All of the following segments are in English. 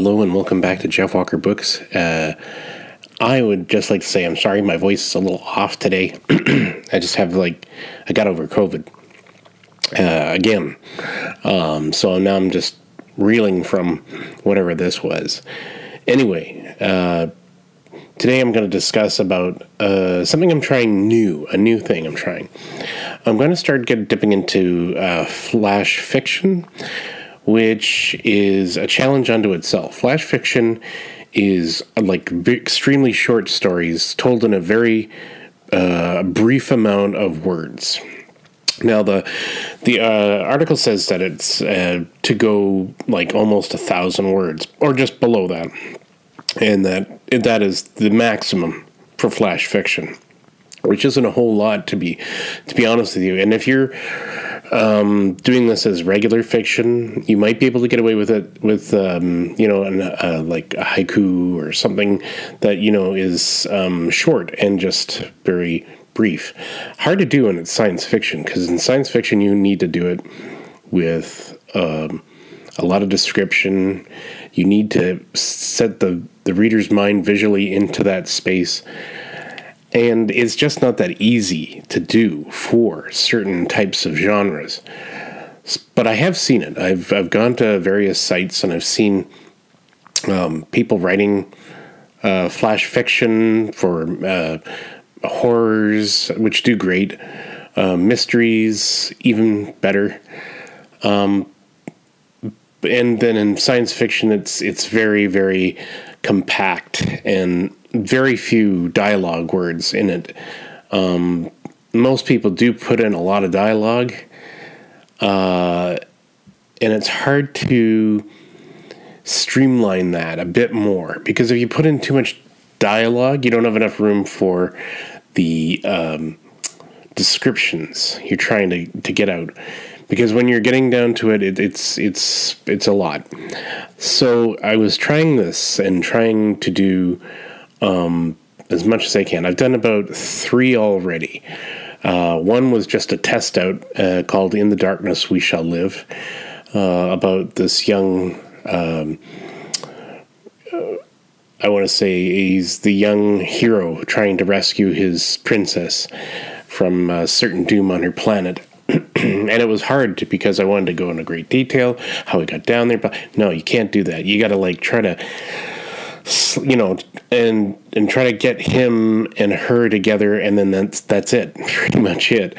Hello and welcome back to Jeff Walker Books. Uh, I would just like to say I'm sorry my voice is a little off today. I just have like I got over COVID uh, again, um, so now I'm just reeling from whatever this was. Anyway, uh, today I'm going to discuss about uh, something I'm trying new, a new thing I'm trying. I'm going to start get dipping into uh, flash fiction which is a challenge unto itself. Flash fiction is like extremely short stories told in a very uh, brief amount of words. Now the the uh, article says that it's uh, to go like almost a thousand words or just below that, and that that is the maximum for flash fiction, which isn't a whole lot to be to be honest with you. And if you're um, doing this as regular fiction, you might be able to get away with it with, um, you know, an, uh, like a haiku or something that, you know, is um, short and just very brief. Hard to do it's science fiction because in science fiction, you need to do it with um, a lot of description. You need to set the, the reader's mind visually into that space and it's just not that easy to do for certain types of genres. But I have seen it. I've, I've gone to various sites and I've seen um, people writing uh, flash fiction for uh, horrors, which do great, uh, mysteries, even better. Um, and then in science fiction, it's it's very very compact and very few dialogue words in it. Um, most people do put in a lot of dialogue, uh, and it's hard to streamline that a bit more because if you put in too much dialogue, you don't have enough room for the um, descriptions you're trying to, to get out. Because when you're getting down to it, it, it's it's it's a lot. So I was trying this and trying to do um, as much as I can. I've done about three already. Uh, one was just a test out uh, called In the Darkness We Shall Live uh, about this young. Um, uh, I want to say he's the young hero trying to rescue his princess from a certain doom on her planet. and it was hard to, because I wanted to go into great detail how he got down there, but no, you can't do that. You got to like try to you know, and and try to get him and her together, and then that's that's it, pretty much it.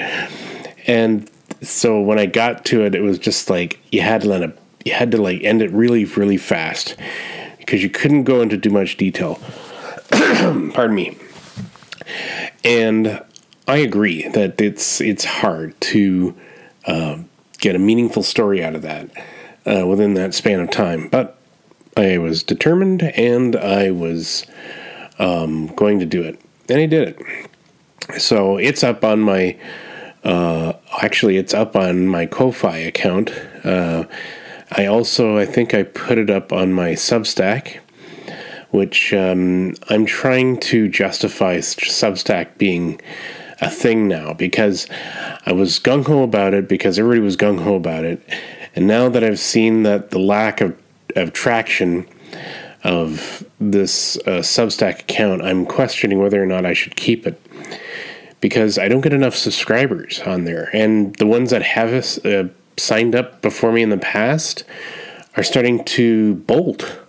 And so when I got to it, it was just like you had to let it, you had to like end it really, really fast because you couldn't go into too much detail. Pardon me. And I agree that it's it's hard to uh, get a meaningful story out of that uh, within that span of time, but I was determined and I was um, going to do it. And I did it. So it's up on my, uh, actually, it's up on my Ko-Fi account. Uh, I also, I think I put it up on my Substack, which um, I'm trying to justify Substack being a thing now because I was gung ho about it because everybody was gung ho about it. And now that I've seen that the lack of of traction of this uh, Substack account, I'm questioning whether or not I should keep it because I don't get enough subscribers on there, and the ones that have uh, signed up before me in the past are starting to bolt.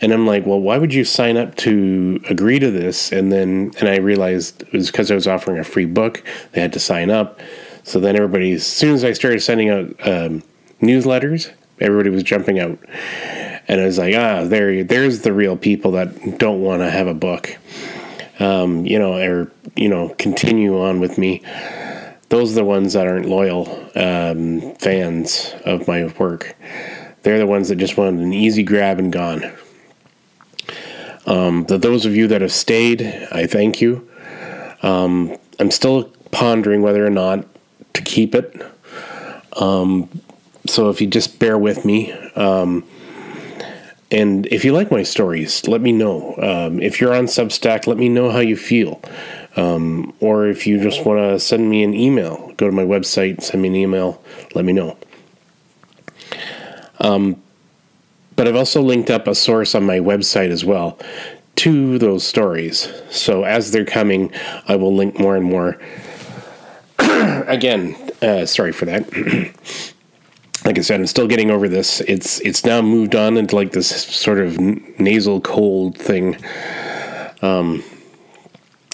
And I'm like, well, why would you sign up to agree to this? And then, and I realized it was because I was offering a free book. They had to sign up. So then everybody, as soon as I started sending out um, newsletters, everybody was jumping out. And I was like, ah, there, there's the real people that don't want to have a book, um, you know, or you know, continue on with me. Those are the ones that aren't loyal um, fans of my work. They're the ones that just want an easy grab and gone. Um, those of you that have stayed, I thank you. Um, I'm still pondering whether or not to keep it. Um, so if you just bear with me. Um, and if you like my stories, let me know. Um, if you're on Substack, let me know how you feel. Um, or if you just want to send me an email, go to my website, send me an email, let me know. Um, but I've also linked up a source on my website as well to those stories. So as they're coming, I will link more and more. Again, uh, sorry for that. like I said, I'm still getting over this. It's it's now moved on into like this sort of nasal cold thing. Um,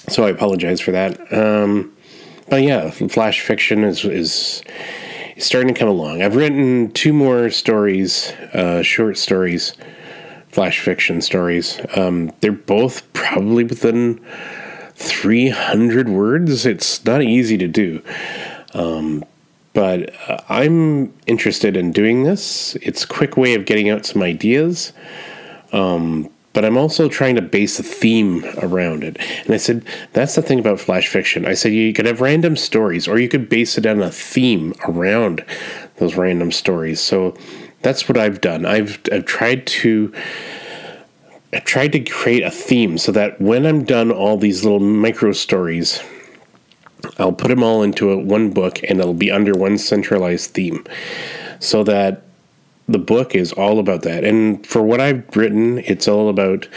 so I apologize for that. Um, but yeah, flash fiction is is starting to come along. I've written two more stories, uh, short stories, flash fiction stories. Um, they're both probably within 300 words. It's not easy to do. Um, but uh, I'm interested in doing this. It's a quick way of getting out some ideas. Um, but I'm also trying to base a theme around it. And I said, that's the thing about flash fiction. I said, you could have random stories, or you could base it on a theme around those random stories. So that's what I've done. I've, I've tried to. I tried to create a theme so that when I'm done all these little micro stories, I'll put them all into a, one book and it'll be under one centralized theme so that the book is all about that. And for what I've written, it's all about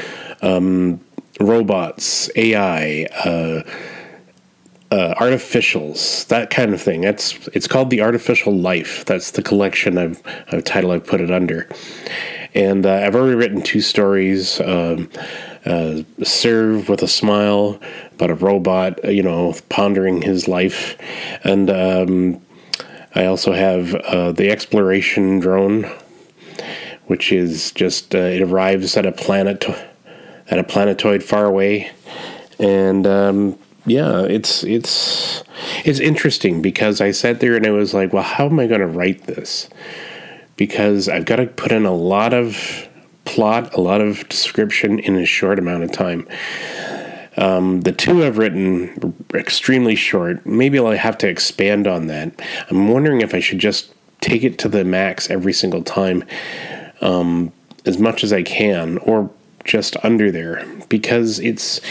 um, robots, AI, uh, uh, artificials, that kind of thing. That's it's called the Artificial Life. That's the collection a title I've put it under. And uh, I've already written two stories. Um, uh, serve with a smile about a robot, you know, pondering his life, and um, I also have uh, the exploration drone, which is just uh, it arrives at a planet at a planetoid far away, and um, yeah, it's it's it's interesting because I sat there and I was like, well, how am I going to write this? Because I've got to put in a lot of plot, a lot of description in a short amount of time. Um, the two I've written are extremely short. Maybe I'll have to expand on that. I'm wondering if I should just take it to the max every single time, um, as much as I can, or just under there, because it's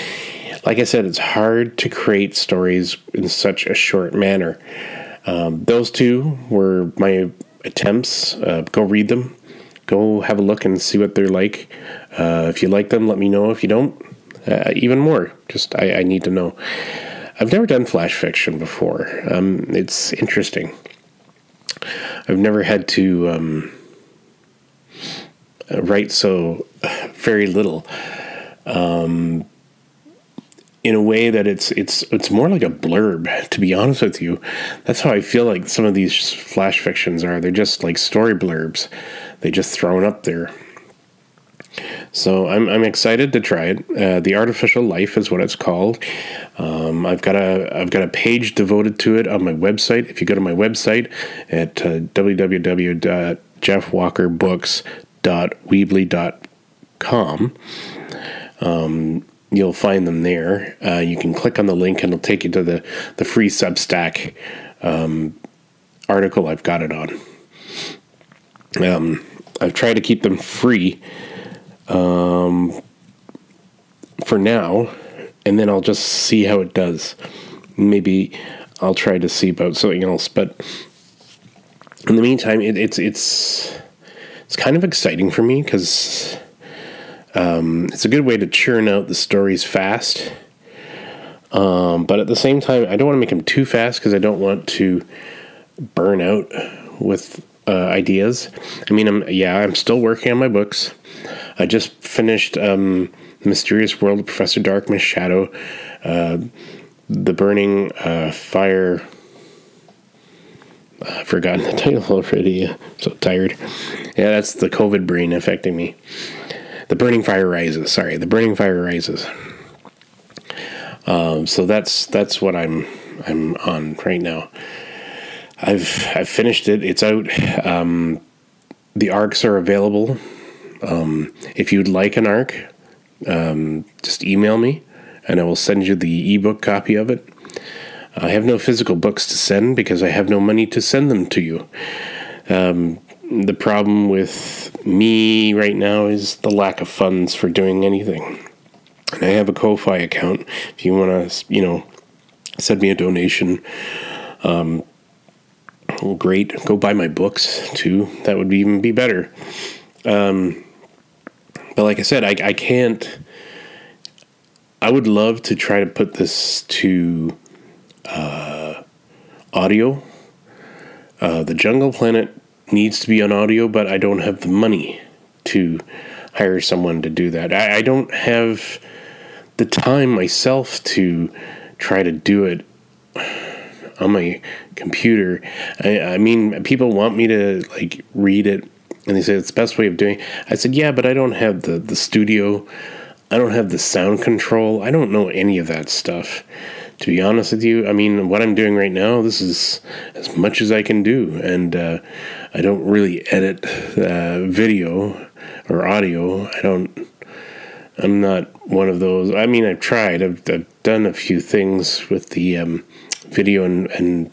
like I said, it's hard to create stories in such a short manner. Um, those two were my attempts. Uh, go read them. Go have a look and see what they're like. Uh, if you like them, let me know. If you don't, uh, even more. Just I, I, need to know. I've never done flash fiction before. Um, it's interesting. I've never had to um, write so very little. Um, in a way that it's it's it's more like a blurb to be honest with you that's how i feel like some of these flash fictions are they're just like story blurbs they just thrown up there so I'm, I'm excited to try it. Uh, the artificial life is what it's called. Um, I've got a I've got a page devoted to it on my website. If you go to my website at uh, www.jeffwalkerbooks.weebly.com, um, you'll find them there. Uh, you can click on the link and it'll take you to the the free Substack um, article I've got it on. Um, I've tried to keep them free um, for now, and then I'll just see how it does. Maybe I'll try to see about something else, but in the meantime, it, it's it's it's kind of exciting for me because um, it's a good way to churn out the stories fast. Um, but at the same time, I don't want to make them too fast because I don't want to burn out with uh, ideas. I mean, I'm yeah, I'm still working on my books. I just finished um, Mysterious World of Professor Darkness Shadow, uh, The Burning uh, Fire. I've forgotten the title already. I'm so tired. Yeah, that's the COVID brain affecting me. The Burning Fire Rises. Sorry, The Burning Fire Rises. Um, so that's that's what I'm I'm on right now. I've I've finished it. It's out. Um, the arcs are available. Um, if you'd like an arc, um, just email me, and I will send you the ebook copy of it. I have no physical books to send because I have no money to send them to you. Um, the problem with me right now is the lack of funds for doing anything. And I have a Ko-fi account. If you want to, you know, send me a donation, um, great. Go buy my books too. That would even be better. Um, but like I said, I, I can't. I would love to try to put this to uh, audio. Uh, the Jungle Planet needs to be on audio, but I don't have the money to hire someone to do that. I, I don't have the time myself to try to do it on my computer. I, I mean, people want me to like read it, and they say it's the best way of doing. It. I said, yeah, but I don't have the the studio. I don't have the sound control. I don't know any of that stuff. To be honest with you, I mean, what I'm doing right now, this is as much as I can do, and uh, I don't really edit uh, video or audio. I don't. I'm not one of those. I mean, I've tried. I've, I've done a few things with the um, video and and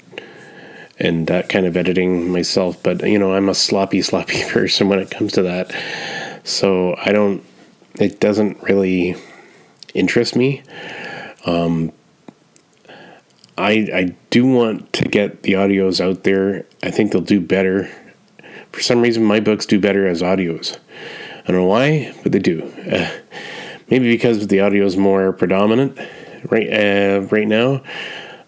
and that kind of editing myself, but you know, I'm a sloppy, sloppy person when it comes to that. So I don't. It doesn't really interest me. Um, I I do want to get the audios out there. I think they'll do better. For some reason, my books do better as audios. I don't know why, but they do. Uh, maybe because the audio is more predominant right uh, right now.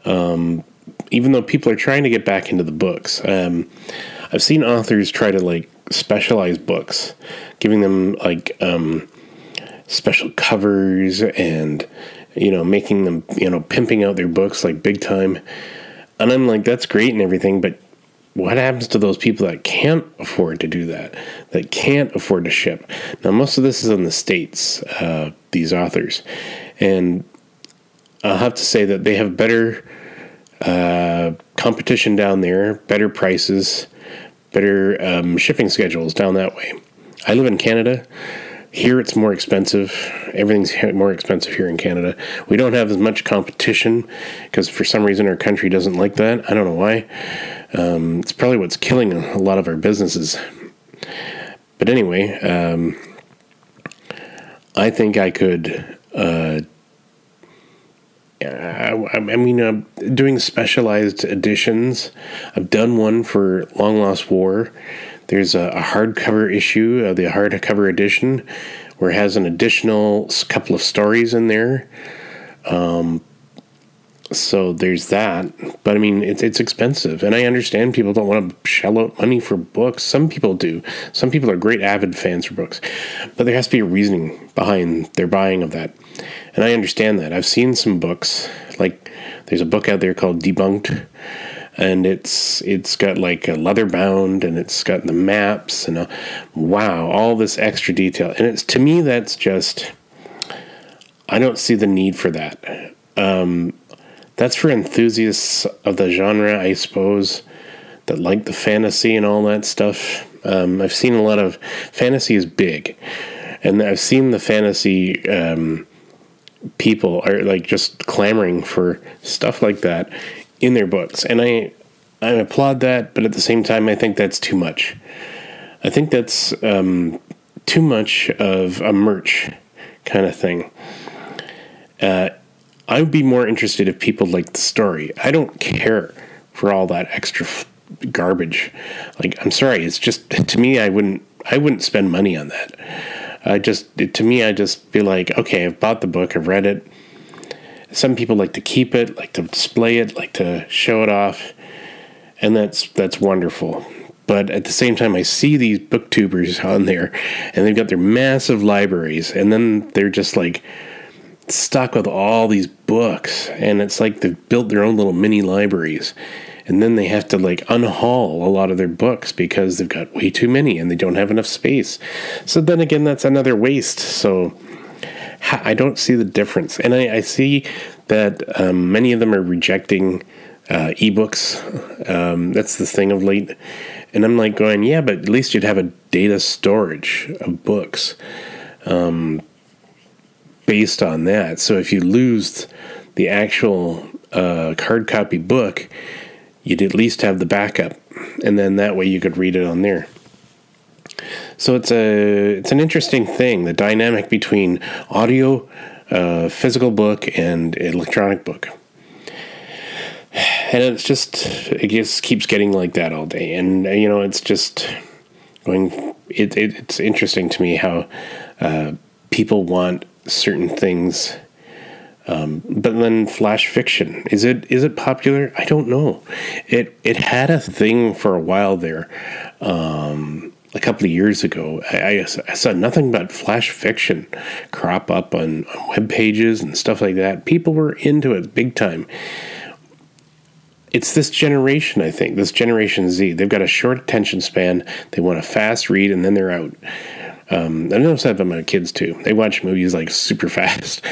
Um, even though people are trying to get back into the books, um, I've seen authors try to like specialize books, giving them like um, special covers and you know making them you know pimping out their books like big time. And I'm like, that's great and everything, but what happens to those people that can't afford to do that, that can't afford to ship? Now, most of this is in the States, uh, these authors. And I'll have to say that they have better uh, competition down there, better prices, better um, shipping schedules down that way. I live in Canada. Here it's more expensive. Everything's more expensive here in Canada. We don't have as much competition because for some reason our country doesn't like that. I don't know why. Um, it's probably what's killing a lot of our businesses. But anyway, um, I think I could. Uh, I, I mean, uh, doing specialized editions. I've done one for Long Lost War. There's a, a hardcover issue of the hardcover edition where it has an additional couple of stories in there. Um, so there's that. But I mean, it's it's expensive, and I understand people don't want to shell out money for books. Some people do. Some people are great avid fans for books, but there has to be a reasoning behind their buying of that, and I understand that. I've seen some books like there's a book out there called Debunked, and it's it's got like a leather bound, and it's got the maps and a, wow, all this extra detail, and it's to me that's just. I don't see the need for that. Um, that's for enthusiasts of the genre, I suppose, that like the fantasy and all that stuff. Um, I've seen a lot of fantasy is big, and I've seen the fantasy um, people are like just clamoring for stuff like that in their books, and I I applaud that, but at the same time, I think that's too much. I think that's um, too much of a merch kind of thing. Uh, I would be more interested if people liked the story. I don't care for all that extra f- garbage. Like, I'm sorry, it's just to me, I wouldn't, I wouldn't spend money on that. I just, to me, I just be like, okay, I've bought the book, I've read it. Some people like to keep it, like to display it, like to show it off, and that's that's wonderful. But at the same time, I see these booktubers on there, and they've got their massive libraries, and then they're just like stuck with all these books and it's like they've built their own little mini libraries and then they have to like unhaul a lot of their books because they've got way too many and they don't have enough space. So then again that's another waste. So i don't see the difference. And i, I see that um, many of them are rejecting uh, ebooks. Um, that's the thing of late. And i'm like going yeah but at least you'd have a data storage of books. Um, based on that. So if you lose the actual uh, hard copy book, you'd at least have the backup, and then that way you could read it on there. So it's a it's an interesting thing the dynamic between audio, uh, physical book, and electronic book. And it's just it just keeps getting like that all day, and you know it's just going. It, it, it's interesting to me how uh, people want certain things. Um, but then flash fiction is it is it popular? I don't know. It it had a thing for a while there. Um, a couple of years ago, I, I, saw nothing but flash fiction crop up on, on web pages and stuff like that. People were into it big time. It's this generation, I think, this Generation Z. They've got a short attention span. They want a fast read, and then they're out. Um, I notice that about my kids too. They watch movies like super fast.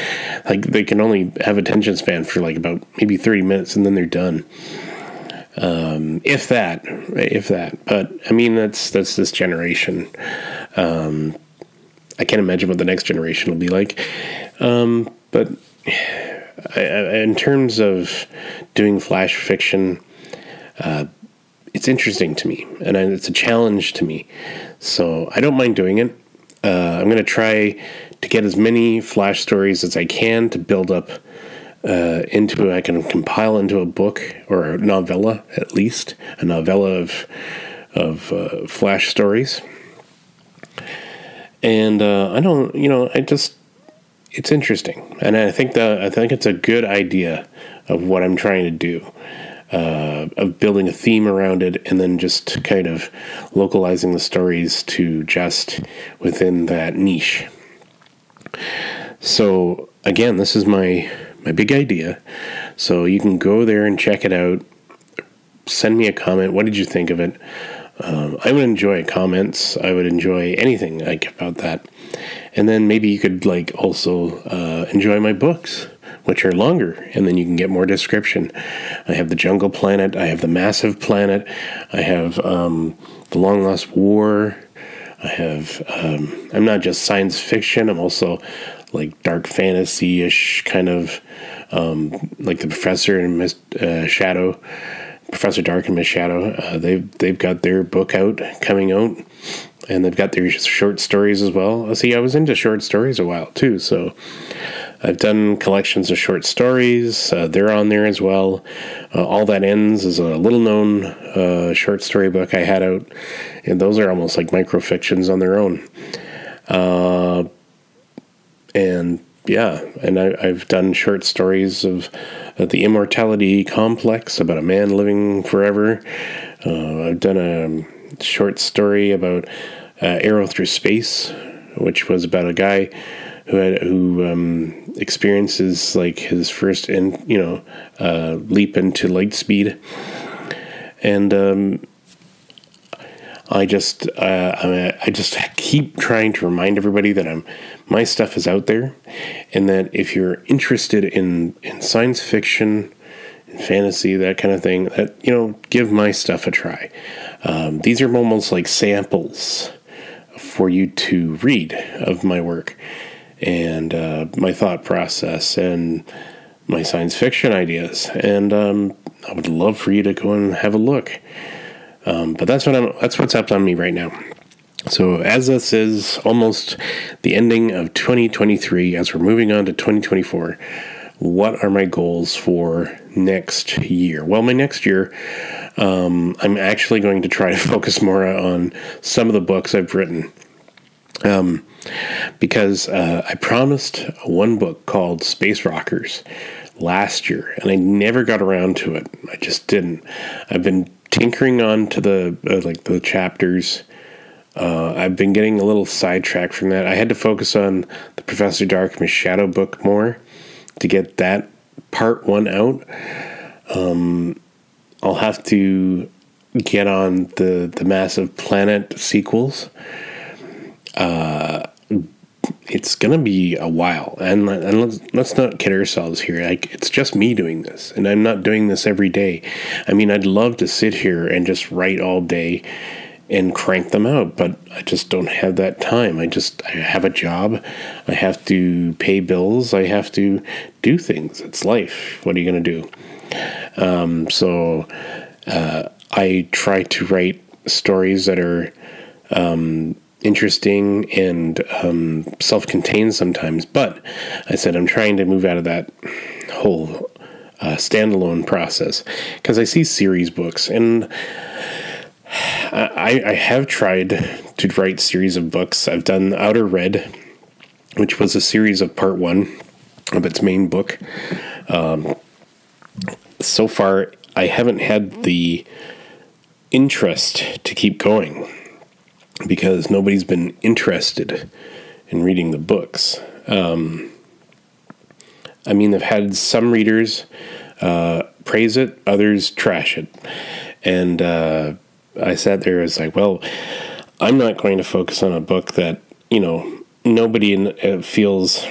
Like they can only have attention span for like about maybe 30 minutes, and then they're done. Um, if that, if that. But I mean, that's that's this generation. Um, I can't imagine what the next generation will be like. Um, but I, I, in terms of doing flash fiction, uh, it's interesting to me, and it's a challenge to me. So I don't mind doing it. Uh, I'm going to try to get as many flash stories as I can to build up uh, into I can compile into a book or a novella at least a novella of of uh, flash stories. And uh, I don't, you know, I just it's interesting, and I think that I think it's a good idea of what I'm trying to do. Uh, of building a theme around it and then just kind of localizing the stories to just within that niche. So again, this is my my big idea. So you can go there and check it out. Send me a comment. What did you think of it? Um, I would enjoy comments. I would enjoy anything like about that. And then maybe you could like also uh, enjoy my books, which are longer, and then you can get more description. I have the Jungle Planet. I have the Massive Planet. I have um, the Long Lost War. I have. Um, I'm not just science fiction. I'm also like dark fantasy ish kind of um, like the Professor and Miss uh, Shadow, Professor Dark and Miss Shadow. Uh, they've they've got their book out coming out, and they've got their short stories as well. See, I was into short stories a while too, so I've done collections of short stories. Uh, they're on there as well. Uh, All That Ends is a little known uh, short story book I had out, and those are almost like microfictions on their own. Uh, and yeah, and I, have done short stories of uh, the immortality complex about a man living forever. Uh, I've done a short story about Arrow Through Space, which was about a guy who had who um, experiences like his first in you know uh, leap into light speed, and um, I just uh, I just keep trying to remind everybody that I'm my stuff is out there, and that if you're interested in in science fiction, and fantasy, that kind of thing, that you know, give my stuff a try. Um, these are almost like samples for you to read of my work and uh, my thought process and my science fiction ideas, and um, I would love for you to go and have a look. Um, but that's what I'm. That's what's up on me right now. So as this is almost the ending of 2023, as we're moving on to 2024, what are my goals for next year? Well, my next year, um, I'm actually going to try to focus more on some of the books I've written. Um, because uh, I promised one book called Space Rockers last year, and I never got around to it. I just didn't. I've been tinkering on to the uh, like the chapters. Uh, I've been getting a little sidetracked from that. I had to focus on the Professor Dark Darkness Shadow book more to get that part one out. Um, I'll have to get on the the massive planet sequels. Uh, it's gonna be a while, and, and let's, let's not kid ourselves here. Like it's just me doing this, and I'm not doing this every day. I mean, I'd love to sit here and just write all day and crank them out, but I just don't have that time. I just I have a job, I have to pay bills, I have to do things. It's life. What are you gonna do? Um, so uh, I try to write stories that are. Um, interesting and um, self contained sometimes. But I said I'm trying to move out of that whole uh, standalone process because I see series books and I, I have tried to write series of books. I've done Outer Red, which was a series of part one of its main book. Um, so far, I haven't had the interest to keep going because nobody's been interested in reading the books. Um, I mean, I've had some readers uh, praise it, others trash it. And uh, I sat there as like, well, I'm not going to focus on a book that, you know, nobody uh, feels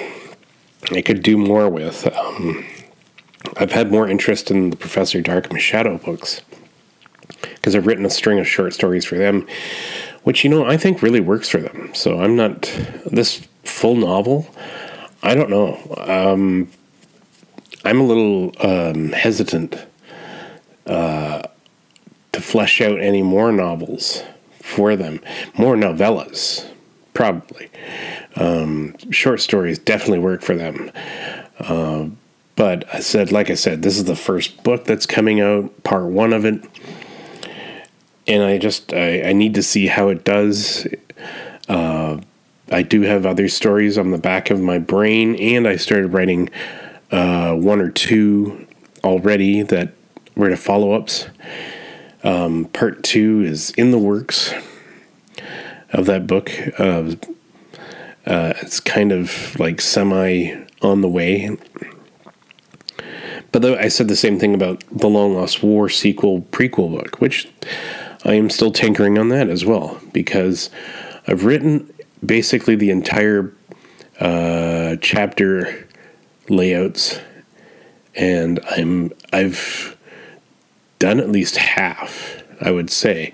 I could do more with. Um, I've had more interest in the Professor Darkham Shadow books because I've written a string of short stories for them, which, you know, I think really works for them. So I'm not, this full novel, I don't know. Um, I'm a little um, hesitant uh, to flesh out any more novels for them, more novellas, probably. Um, short stories definitely work for them. Uh, but I said, like I said, this is the first book that's coming out, part one of it. And I just, I, I need to see how it does. Uh, I do have other stories on the back of my brain, and I started writing uh, one or two already that were to follow ups. Um, part two is in the works of that book. Uh, uh, it's kind of like semi on the way. But I said the same thing about the Long Lost War sequel prequel book, which I am still tinkering on that as well because I've written basically the entire uh, chapter layouts, and I'm I've done at least half, I would say,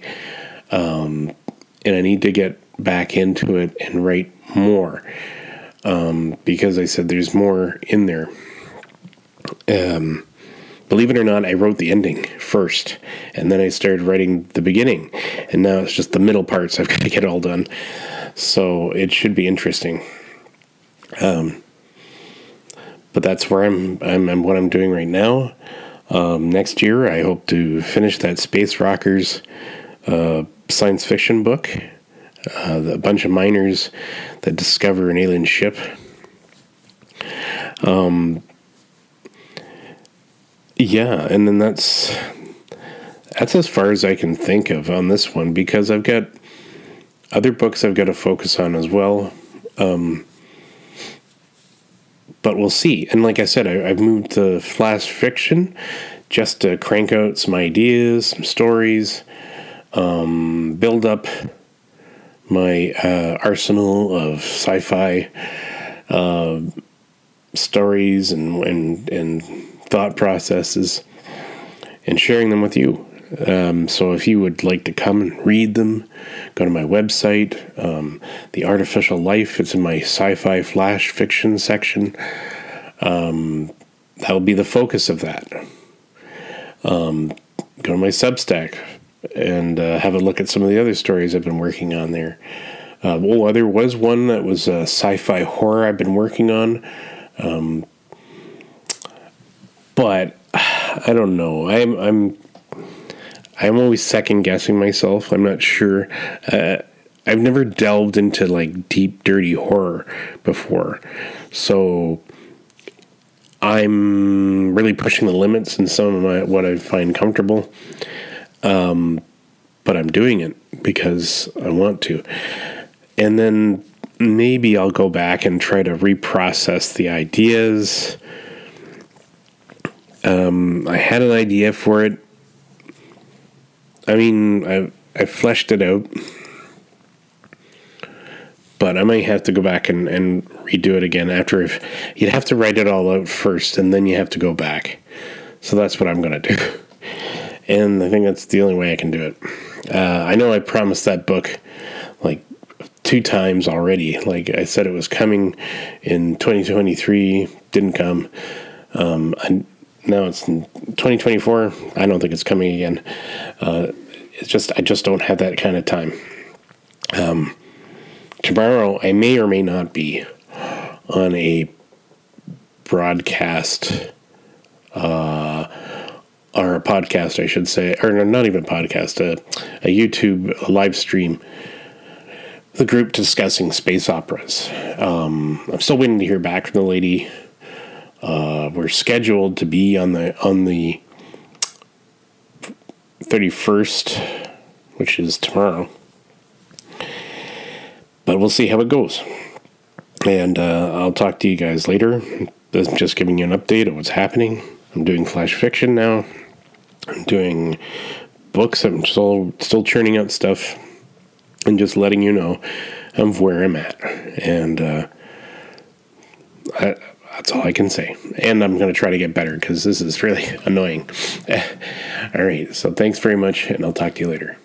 um, and I need to get back into it and write more um, because I said there's more in there. Um, believe it or not, I wrote the ending first, and then I started writing the beginning, and now it's just the middle parts I've got to get all done. So it should be interesting. Um, but that's where I'm, I'm, I'm what I'm doing right now. Um, next year, I hope to finish that Space Rockers uh, science fiction book. Uh, a bunch of miners that discover an alien ship. Um, yeah, and then that's that's as far as I can think of on this one because I've got other books I've got to focus on as well. Um, but we'll see. And like I said, I, have moved to flash fiction just to crank out some ideas, some stories, um, build up my uh, arsenal of sci-fi uh, stories and, and and thought processes, and sharing them with you. Um, so if you would like to come and read them, go to my website, um, The Artificial Life. It's in my sci-fi flash fiction section. Um, that'll be the focus of that. Um, go to my Substack and uh, have a look at some of the other stories I've been working on there. Uh, oh, there was one that was a sci-fi horror I've been working on, um, but I don't know. I'm I'm I'm always second guessing myself. I'm not sure. Uh, I've never delved into like deep, dirty horror before. So I'm really pushing the limits in some of my what I find comfortable. Um, but I'm doing it because I want to. And then maybe I'll go back and try to reprocess the ideas. Um, I had an idea for it I mean, I I fleshed it out, but I might have to go back and, and redo it again after. If you'd have to write it all out first, and then you have to go back. So that's what I'm gonna do, and I think that's the only way I can do it. Uh, I know I promised that book like two times already. Like I said, it was coming in 2023, didn't come. Um, I, now it's 2024. I don't think it's coming again. Uh, it's just I just don't have that kind of time. Um, tomorrow I may or may not be on a broadcast uh, or a podcast, I should say, or not even podcast, a, a YouTube live stream. The group discussing space operas. Um, I'm still waiting to hear back from the lady. Uh, we're scheduled to be on the on the 31st, which is tomorrow. But we'll see how it goes. And uh, I'll talk to you guys later. I'm just giving you an update of what's happening. I'm doing flash fiction now. I'm doing books. I'm still still churning out stuff, and just letting you know of where I'm at. And uh, I, that's all I can say. And I'm going to try to get better because this is really annoying. all right. So thanks very much, and I'll talk to you later.